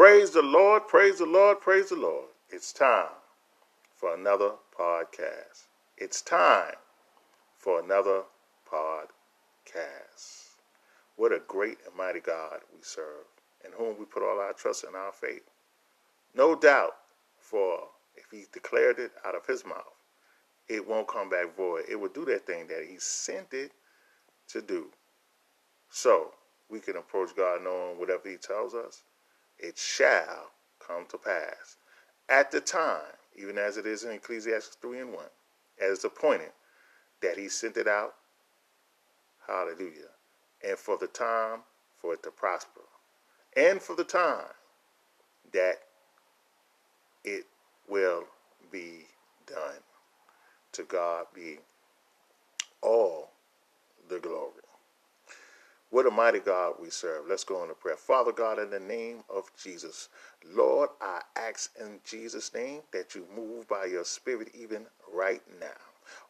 Praise the Lord, praise the Lord, praise the Lord. It's time for another podcast. It's time for another podcast. What a great and mighty God we serve, in whom we put all our trust and our faith. No doubt, for if He declared it out of His mouth, it won't come back void. It will do that thing that He sent it to do. So we can approach God knowing whatever He tells us, it shall come to pass. At the time, even as it is in Ecclesiastes 3 and 1, as appointed that He sent it out. Hallelujah and for the time for it to prosper, and for the time that it will be done. To God be all the glory. What a mighty God we serve. Let's go into prayer. Father God, in the name of Jesus, Lord, I ask in Jesus' name that you move by your Spirit even right now.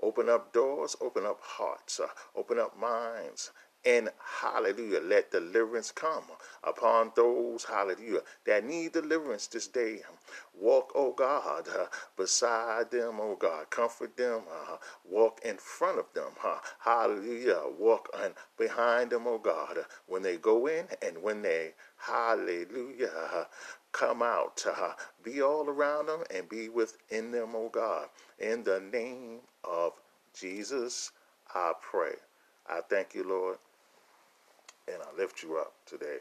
Open up doors, open up hearts, uh, open up minds, and hallelujah, let deliverance come upon those, hallelujah, that need deliverance this day. Walk, oh God, uh, beside them, oh God. Comfort them. Uh, walk in front of them. Uh, hallelujah. Walk on behind them, oh God. when they go in and when they, hallelujah, come out. Uh, be all around them and be within them, oh God. In the name of Jesus, I pray. I thank you, Lord and I lift you up today.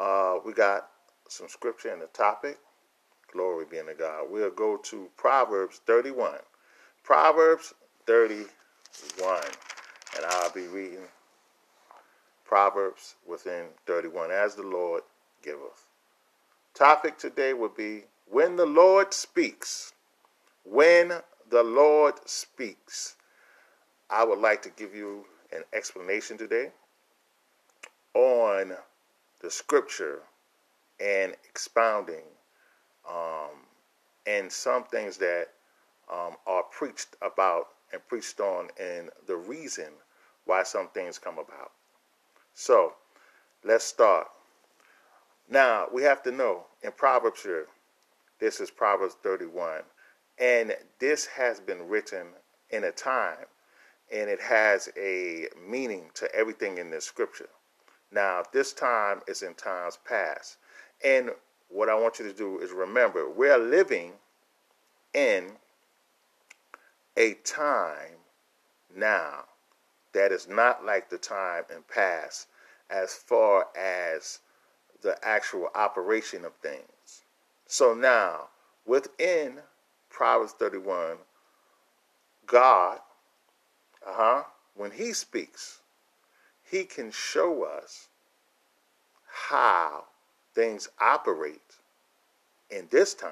Uh, we got some scripture and a topic. Glory be to God. We'll go to Proverbs 31. Proverbs 31. And I'll be reading Proverbs within 31 as the Lord giveth. Topic today would be when the Lord speaks. When the Lord speaks. I would like to give you an explanation today on the scripture and expounding um, and some things that um, are preached about and preached on and the reason why some things come about. So let's start. Now we have to know in Proverbs here, this is Proverbs 31, and this has been written in a time and it has a meaning to everything in this scripture. Now, this time is in times past. And what I want you to do is remember we're living in a time now that is not like the time in past as far as the actual operation of things. So now, within Proverbs 31, God, uh huh, when He speaks, he can show us how things operate in this time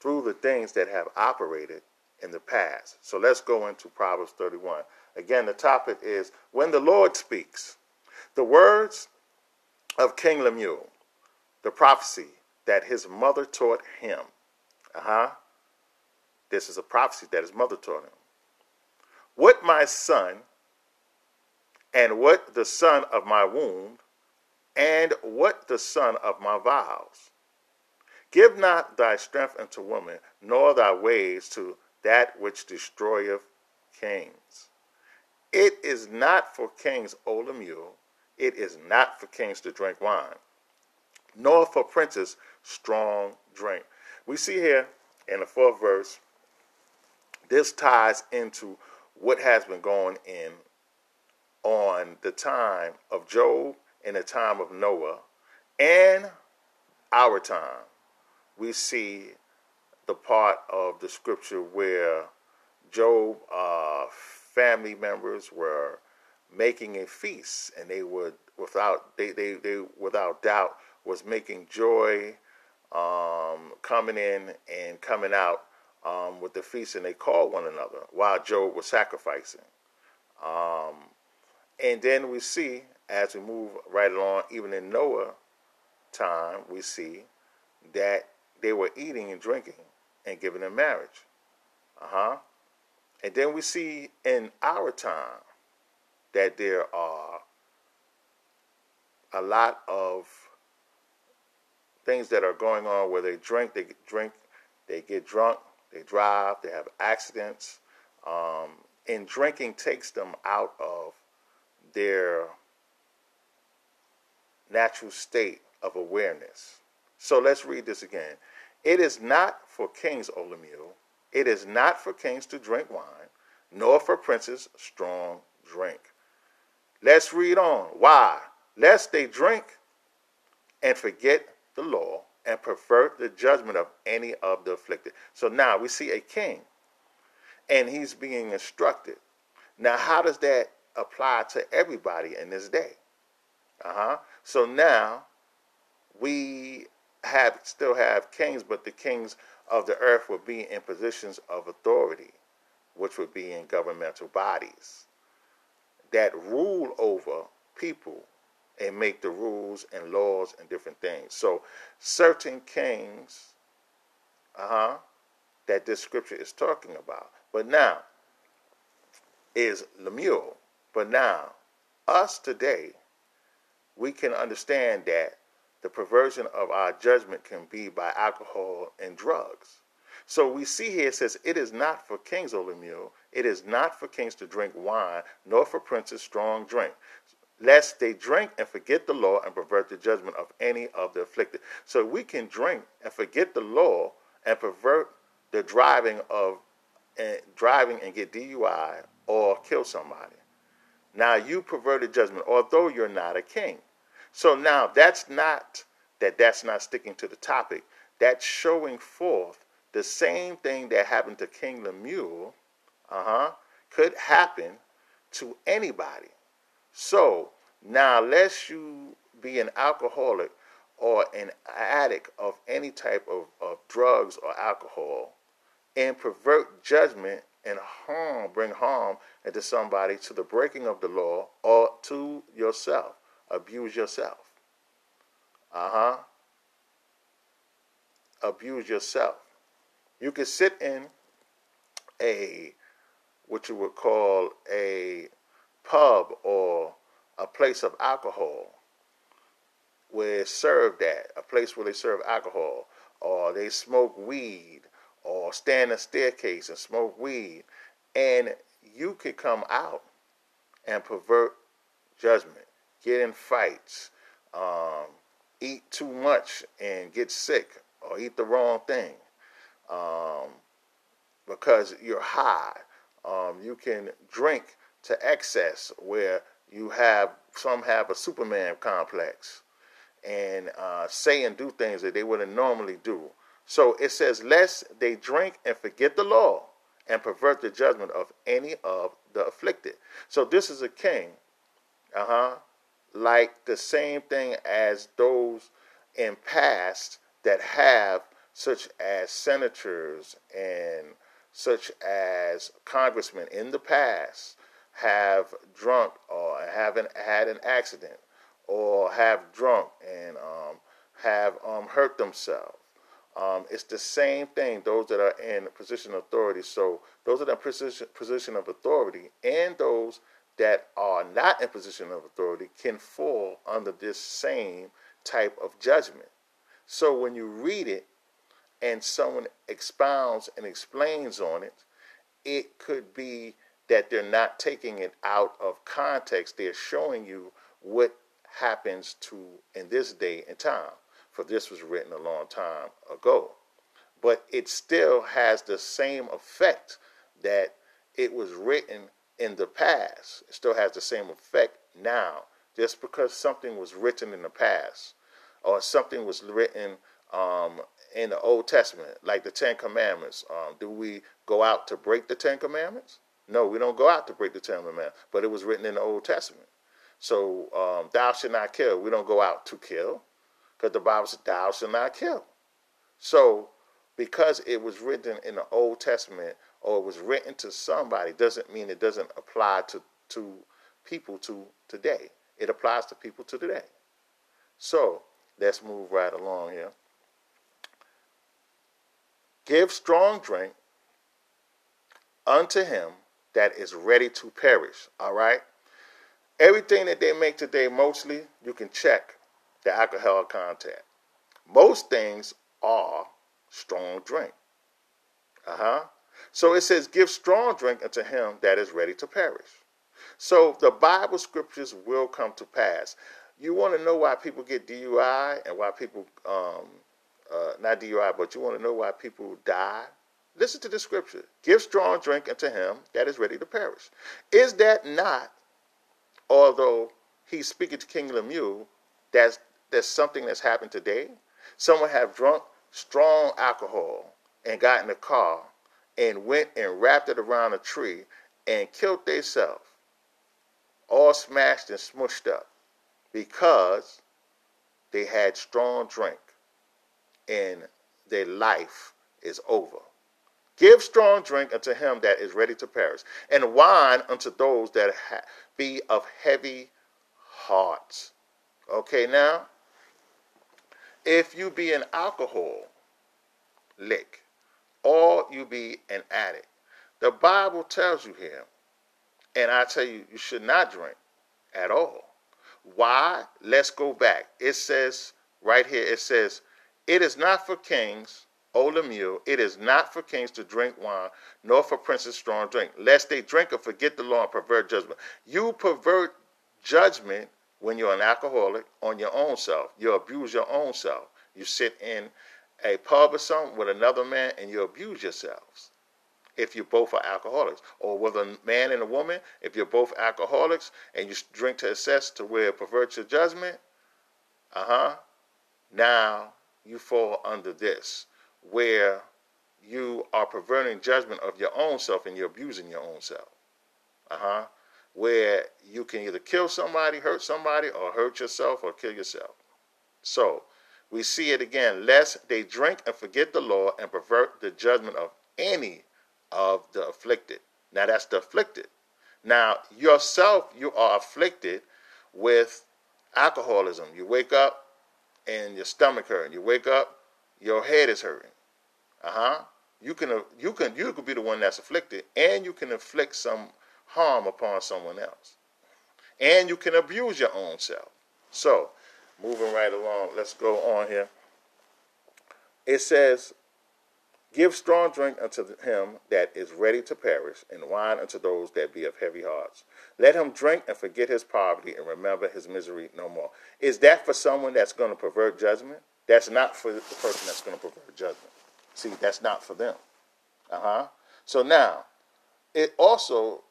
through the things that have operated in the past. So let's go into Proverbs 31. Again, the topic is when the Lord speaks. The words of King Lemuel, the prophecy that his mother taught him. Uh huh. This is a prophecy that his mother taught him. What my son and what the son of my womb, and what the son of my vows. Give not thy strength unto women, nor thy ways to that which destroyeth kings. It is not for kings O Lemuel, it is not for kings to drink wine, nor for princes strong drink. We see here in the fourth verse, this ties into what has been going in on the time of Job and the time of Noah and our time, we see the part of the scripture where Job uh, family members were making a feast and they would without they, they, they without doubt was making joy um, coming in and coming out um, with the feast and they called one another while Job was sacrificing. Um, and then we see, as we move right along, even in Noah time, we see that they were eating and drinking and giving in marriage. Uh huh. And then we see in our time that there are a lot of things that are going on where they drink, they drink, they get drunk, they drive, they have accidents, um, and drinking takes them out of their natural state of awareness. So let's read this again. It is not for kings, O Lemuel, it is not for kings to drink wine, nor for princes strong drink. Let's read on. Why? Lest they drink and forget the law and pervert the judgment of any of the afflicted. So now we see a king and he's being instructed. Now, how does that apply to everybody in this day? Uh huh. So now we have still have kings, but the kings of the earth will be in positions of authority, which would be in governmental bodies that rule over people and make the rules and laws and different things. So certain kings, uh-huh, that this scripture is talking about. But now is Lemuel. But now, us today, we can understand that the perversion of our judgment can be by alcohol and drugs. So we see here it says, It is not for kings, O Lemuel, it is not for kings to drink wine, nor for princes strong drink, lest they drink and forget the law and pervert the judgment of any of the afflicted. So we can drink and forget the law and pervert the driving of and driving and get DUI or kill somebody. Now you perverted judgment, although you're not a king. So now that's not that that's not sticking to the topic. That's showing forth the same thing that happened to King Lemuel, uh-huh, could happen to anybody. So now, lest you be an alcoholic or an addict of any type of, of drugs or alcohol and pervert judgment and harm, bring harm into somebody to the breaking of the law or to yourself, abuse yourself. Uh huh. Abuse yourself. You could sit in a what you would call a pub or a place of alcohol where it's served at, a place where they serve alcohol, or they smoke weed, or stand a staircase and smoke weed, and you could come out and pervert judgment, get in fights, um, eat too much and get sick, or eat the wrong thing um, because you're high. Um, you can drink to excess where you have some have a Superman complex and uh, say and do things that they wouldn't normally do. So it says, lest they drink and forget the law and pervert the judgment of any of the afflicted. So this is a king, uh huh, like the same thing as those in past that have, such as senators and such as congressmen in the past have drunk or haven't had an accident or have drunk and um, have um, hurt themselves. Um, it's the same thing. Those that are in position of authority. So those that are in position position of authority and those that are not in position of authority can fall under this same type of judgment. So when you read it and someone expounds and explains on it, it could be that they're not taking it out of context. They're showing you what happens to in this day and time. For this was written a long time ago. But it still has the same effect that it was written in the past. It still has the same effect now. Just because something was written in the past or something was written um, in the Old Testament, like the Ten Commandments, um, do we go out to break the Ten Commandments? No, we don't go out to break the Ten Commandments, but it was written in the Old Testament. So, um, thou shalt not kill. We don't go out to kill because the Bible says, thou shalt not kill. So, because it was written in the Old Testament or it was written to somebody doesn't mean it doesn't apply to, to people to today. It applies to people to today. So, let's move right along here. Give strong drink unto him that is ready to perish. All right? Everything that they make today, mostly, you can check the alcohol content. Most things are strong drink. Uh huh. So it says, Give strong drink unto him that is ready to perish. So the Bible scriptures will come to pass. You want to know why people get DUI and why people, um, uh, not DUI, but you want to know why people die? Listen to the scripture. Give strong drink unto him that is ready to perish. Is that not, although he's speaking to King Lemuel, that's, that's something that's happened today? Someone have drunk strong alcohol and got in a car and went and wrapped it around a tree and killed themselves, all smashed and smushed up because they had strong drink and their life is over. Give strong drink unto him that is ready to perish, and wine unto those that ha- be of heavy hearts. Okay, now, if you be an alcohol lick, or you be an addict, the Bible tells you here, and I tell you, you should not drink at all. Why? Let's go back. It says right here, it says, It is not for kings O Lemuel, it is not for kings to drink wine, nor for princes strong drink, lest they drink and forget the law and pervert judgment. You pervert judgment when you're an alcoholic on your own self. You abuse your own self. You sit in a pub or something with another man and you abuse yourselves. If you both are alcoholics, or with a man and a woman, if you're both alcoholics and you drink to excess to where it perverts your judgment, uh huh. Now you fall under this where you are perverting judgment of your own self and you're abusing your own self. Uh huh. Where you can either kill somebody, hurt somebody, or hurt yourself or kill yourself. So we see it again. Lest they drink and forget the law and pervert the judgment of any of the afflicted. Now that's the afflicted. Now yourself, you are afflicted with alcoholism. You wake up and your stomach hurting. You wake up, your head is hurting. Uh huh. You can you can you could be the one that's afflicted, and you can inflict some harm upon someone else, and you can abuse your own self. So, moving right along, let's go on here. It says, Give strong drink unto him that is ready to perish, and wine unto those that be of heavy hearts. Let him drink and forget his poverty and remember his misery no more. Is that for someone that's going to pervert judgment? That's not for the person that's going to pervert judgment. See, that's not for them. Uh huh. So now, it also,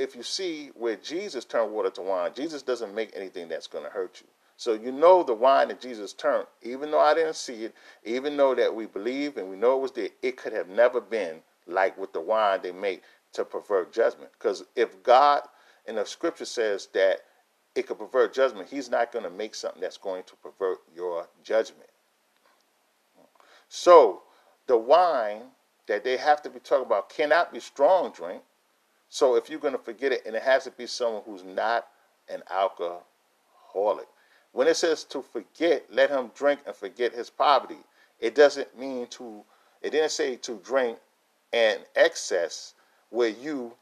if you see where Jesus turned water to wine, Jesus doesn't make anything that's going to hurt you. So you know the wine that Jesus turned, even though I didn't see it, even though that we believe and we know it was there, it could have never been like with the wine they make to pervert judgment. Because if God in the scripture says that it could pervert judgment, He's not going to make something that's going to pervert your judgment. So the wine that they have to be talking about cannot be strong drink. So if you're going to forget it, and it has to be someone who's not an alcoholic. When it says to forget, let him drink and forget his poverty. It doesn't mean to, it didn't say to drink in excess where you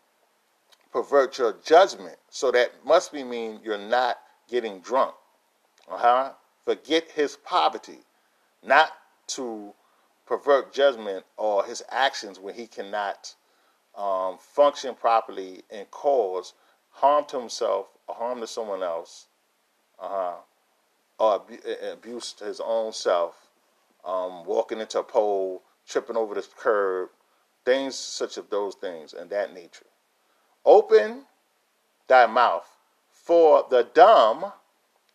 pervert your judgment. So that must be mean you're not getting drunk. Uh-huh. Forget his poverty. Not to pervert judgment or his actions when he cannot um, function properly and cause harm to himself or harm to someone else, uh-huh, or abuse to his own self, um, walking into a pole, tripping over the curb, things such as those things and that nature. Open thy mouth for the dumb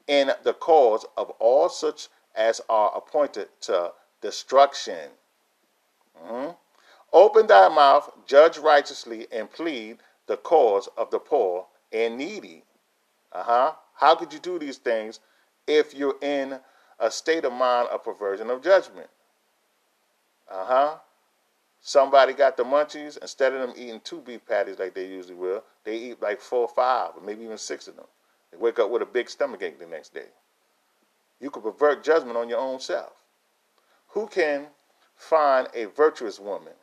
in the cause of all such as are appointed to destruction. Mm-hmm. Open thy mouth, judge righteously, and plead the cause of the poor and needy. Uh huh. How could you do these things if you're in a state of mind of perversion of judgment? Uh huh. Somebody got the munchies. Instead of them eating two beef patties like they usually will, they eat like four or five, or maybe even six of them. They wake up with a big stomach ache the next day. You could pervert judgment on your own self. Who can find a virtuous woman?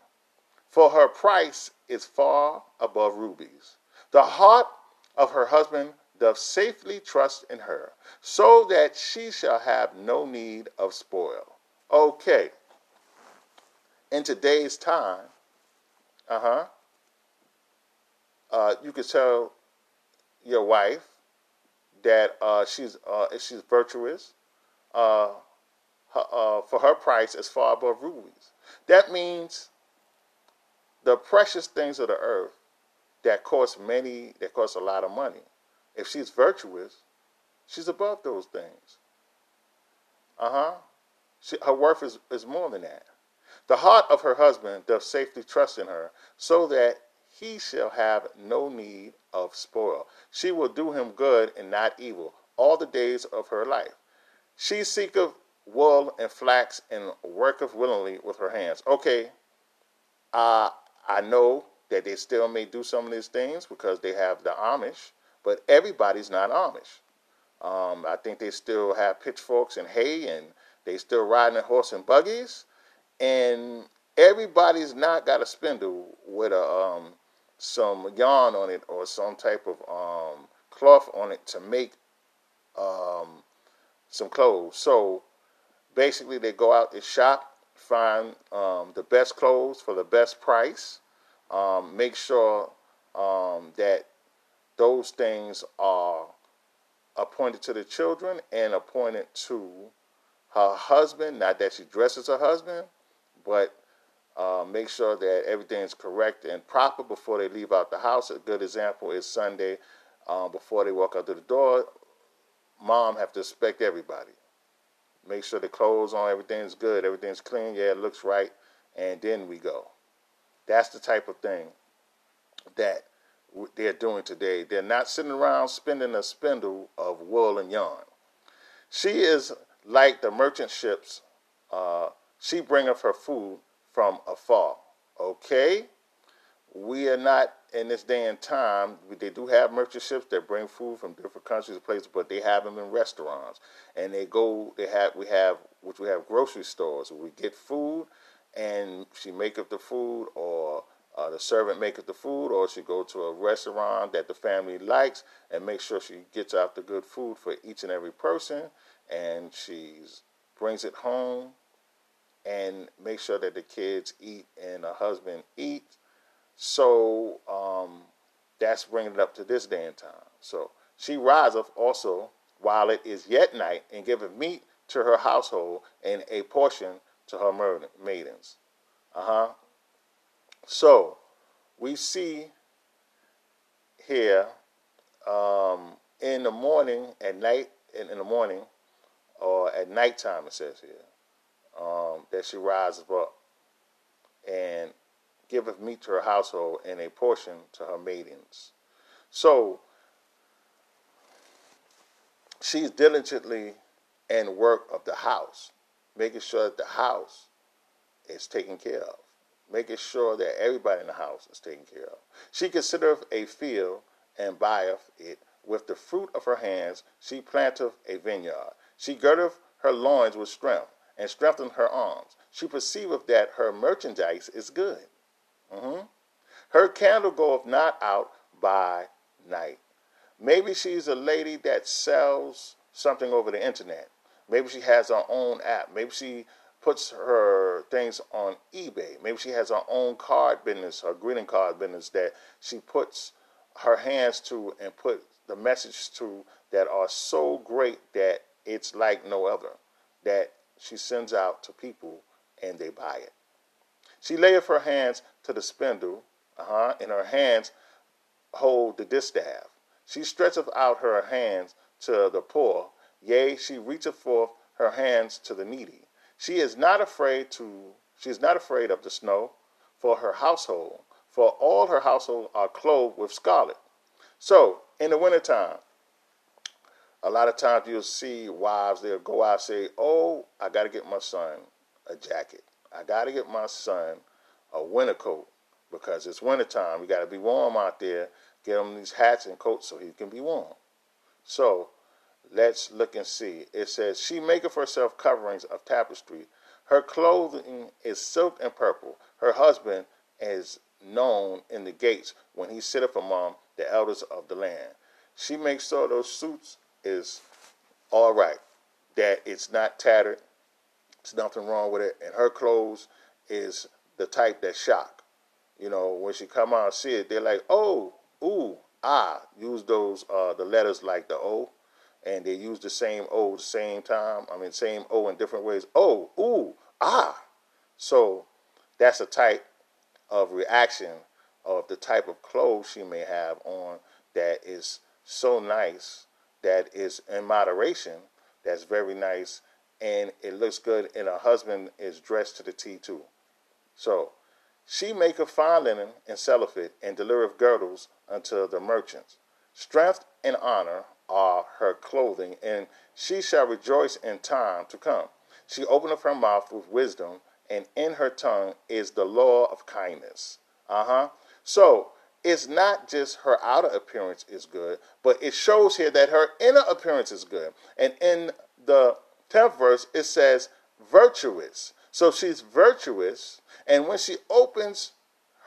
For her price is far above rubies. The heart of her husband doth safely trust in her, so that she shall have no need of spoil. Okay. In today's time, uh-huh, uh, you could tell your wife that uh, she's uh, she's virtuous. Uh, her, uh, for her price is far above rubies. That means the precious things of the earth that cost many, that cost a lot of money. If she's virtuous, she's above those things. Uh huh. Her worth is, is more than that. The heart of her husband doth safely trust in her, so that he shall have no need of spoil. She will do him good and not evil all the days of her life. She seeketh wool and flax and worketh willingly with her hands. Okay, uh, I know that they still may do some of these things because they have the Amish, but everybody's not Amish. Um, I think they still have pitchforks and hay, and they still riding a horse and buggies, and everybody's not got a spindle with a um, some yarn on it or some type of um, cloth on it to make um, some clothes. So basically, they go out, and shop, find um, the best clothes for the best price, um, make sure um, that those things are appointed to the children and appointed to her husband. Not that she dresses her husband, but uh, make sure that everything is correct and proper before they leave out the house. A good example is Sunday uh, before they walk out to the door. Mom have to inspect everybody. Make sure the clothes on, everything's good, everything's clean, yeah, it looks right, and then we go. That's the type of thing that they're doing today. They're not sitting around spending a spindle of wool and yarn. She is like the merchant ships. Uh, she bringeth her food from afar. Okay? We are not in this day and time. They do have merchant ships that bring food from different countries and places, but they have them in restaurants. And they go. They have. We have, which we have grocery stores. Where we get food, and she make up the food, or uh, the servant make up the food, or she go to a restaurant that the family likes and make sure she gets out the good food for each and every person, and she brings it home and make sure that the kids eat and the husband eats. So um, that's bringing it up to this day and time. So she riseth also while it is yet night and giveth meat to her household and a portion to her maidens. Uh huh. So we see here um, in the morning, at night, in, in the morning, or at nighttime, it says here um, that she rises up and giveth meat to her household and a portion to her maidens. So she's diligently in work of the house, making sure that the house is taken care of, making sure that everybody in the house is taken care of. She considereth a field and buyeth it. With the fruit of her hands she planteth a vineyard. She girdeth her loins with strength and strengthen her arms. She perceiveth that her merchandise is good. Mm-hmm. Her candle goeth not out by night. Maybe she's a lady that sells something over the internet. Maybe she has her own app. Maybe she puts her things on eBay. Maybe she has her own card business, her greeting card business that she puts her hands to and put the message to that are so great that it's like no other. That she sends out to people and they buy it. She layeth her hands to the spindle, uh-huh, and her hands hold the distaff. She stretcheth out her hands to the poor, yea, she reacheth forth her hands to the needy. She is not afraid to she is not afraid of the snow for her household, for all her household are clothed with scarlet. So in the wintertime, a lot of times you'll see wives, they'll go out and say, Oh, I got to get my son a jacket. I got to get my son a winter coat because it's wintertime. We got to be warm out there. Get him these hats and coats so he can be warm. So let's look and see. It says, She maketh herself coverings of tapestry. Her clothing is silk and purple. Her husband is known in the gates when he sitteth among the elders of the land. She makes so those suits is all right, that it's not tattered, There's nothing wrong with it. And her clothes is the type that shock. You know, when she come out and see it, they're like, oh, ooh, ah. Use those uh, the letters like the O, and they use the same O the same time. I mean, same O in different ways. Oh, ooh, ah. So that's a type of reaction of the type of clothes she may have on that is so nice that is in moderation that's very nice and it looks good and her husband is dressed to the T too. So she maketh fine linen and selleth it and delivereth girdles unto the merchants. Strength and honor are her clothing, and she shall rejoice in time to come. She openeth her mouth with wisdom, and in her tongue is the law of kindness. Uh huh. So it's not just her outer appearance is good, but it shows here that her inner appearance is good. And in the 10th verse, it says virtuous. So she's virtuous, and when she opens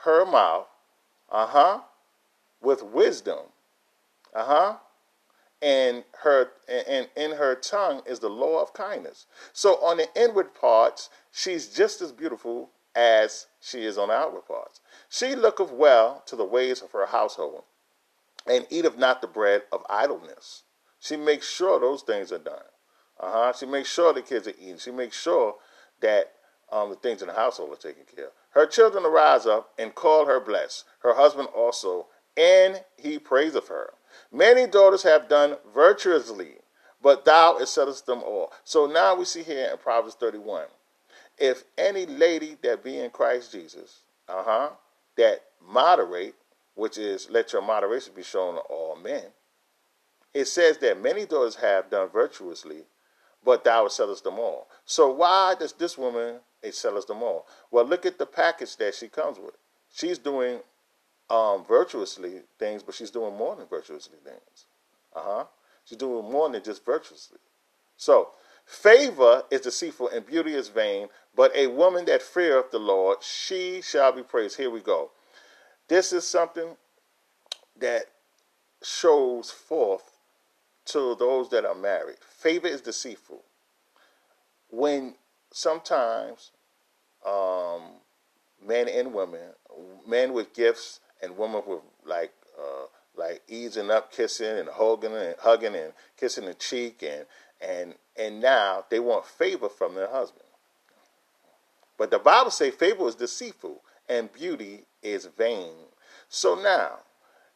her mouth, uh huh, with wisdom, uh huh, and her and in her tongue is the law of kindness. So on the inward parts, she's just as beautiful as she is on the outward parts. She looketh well to the ways of her household, and eateth not the bread of idleness. She makes sure those things are done. Uh-huh. She makes sure the kids are eating. She makes sure that um, the things in the household are taken care of. Her children arise up and call her blessed. Her husband also, and he praiseth her. Many daughters have done virtuously, but thou excellest them all. So now we see here in Proverbs 31 if any lady that be in Christ Jesus, uh huh, that moderate, which is let your moderation be shown to all men. It says that many daughters have done virtuously, but thou excellest them all. So why does this woman us them all? Well, look at the package that she comes with. She's doing um, virtuously things, but she's doing more than virtuously things. Uh huh. She's doing more than just virtuously. So favor is deceitful and beauty is vain, but a woman that feareth the Lord, she shall be praised. Here we go. This is something that shows forth to those that are married. Favor is deceitful. When sometimes um, men and women, men with gifts and women with like uh, like easing up, kissing and hugging and hugging and kissing the cheek and and and now they want favor from their husband. But the Bible say favor is deceitful and beauty is vain. So now,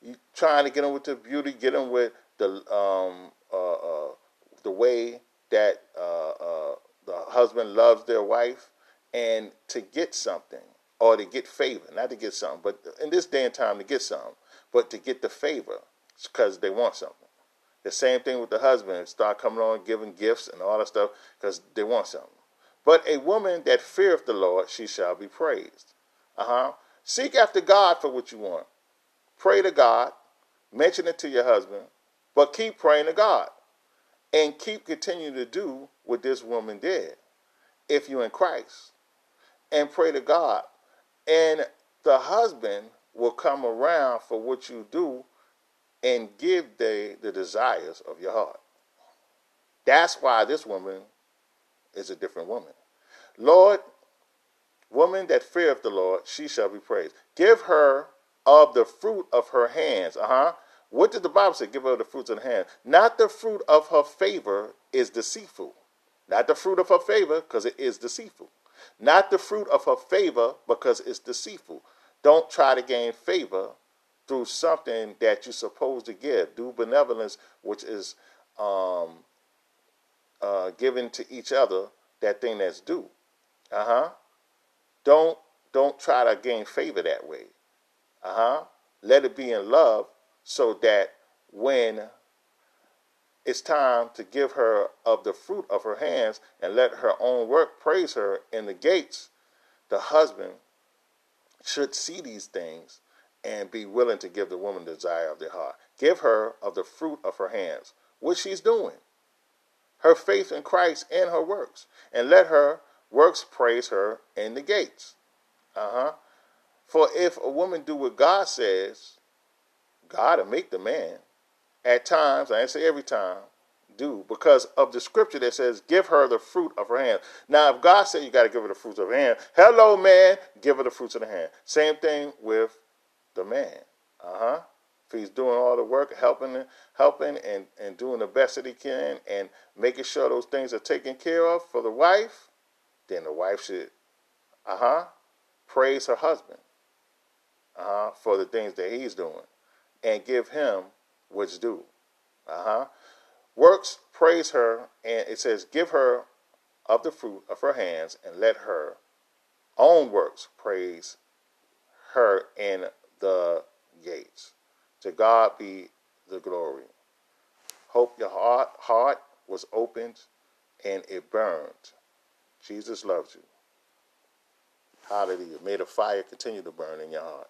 you trying to get them with the beauty, get them with the um, uh, uh, the way that uh, uh, the husband loves their wife, and to get something or to get favor, not to get something, but in this day and time to get something, but to get the favor because they want something. The same thing with the husband, start coming on giving gifts and all that stuff because they want something. But a woman that feareth the Lord, she shall be praised. Uh huh. Seek after God for what you want. Pray to God. Mention it to your husband. But keep praying to God. And keep continuing to do what this woman did. If you're in Christ. And pray to God. And the husband will come around for what you do and give the, the desires of your heart. That's why this woman is a different woman. Lord, woman that feareth the Lord, she shall be praised. Give her of the fruit of her hands. Uh huh. What did the Bible say? Give her the fruits of her hand. Not the fruit of her favor is deceitful. Not the fruit of her favor, because it is deceitful. Not the fruit of her favor, because it's deceitful. Don't try to gain favor through something that you're supposed to give. Do benevolence, which is um, uh, given to each other, that thing that's due. Uh huh. Don't don't try to gain favor that way. Uh huh. Let it be in love so that when it's time to give her of the fruit of her hands and let her own work praise her in the gates, the husband should see these things and be willing to give the woman the desire of their heart. Give her of the fruit of her hands, what she's doing, her faith in Christ and her works, and let her Works praise her in the gates. Uh huh. For if a woman do what God says, God will make the man. At times, I ain't say every time, do because of the scripture that says, Give her the fruit of her hand. Now, if God said you got to give her the fruits of her hand, hello, man, give her the fruits of the hand. Same thing with the man. Uh huh. If he's doing all the work, helping, helping, and, and doing the best that he can, and making sure those things are taken care of for the wife, then the wife should, uh huh, praise her husband, uh huh, for the things that he's doing, and give him what's due, uh huh. Works praise her, and it says, give her of the fruit of her hands, and let her own works praise her in the gates. To God be the glory. Hope your heart, heart was opened and it burned. Jesus loves you. Hallelujah. May the fire continue to burn in your heart.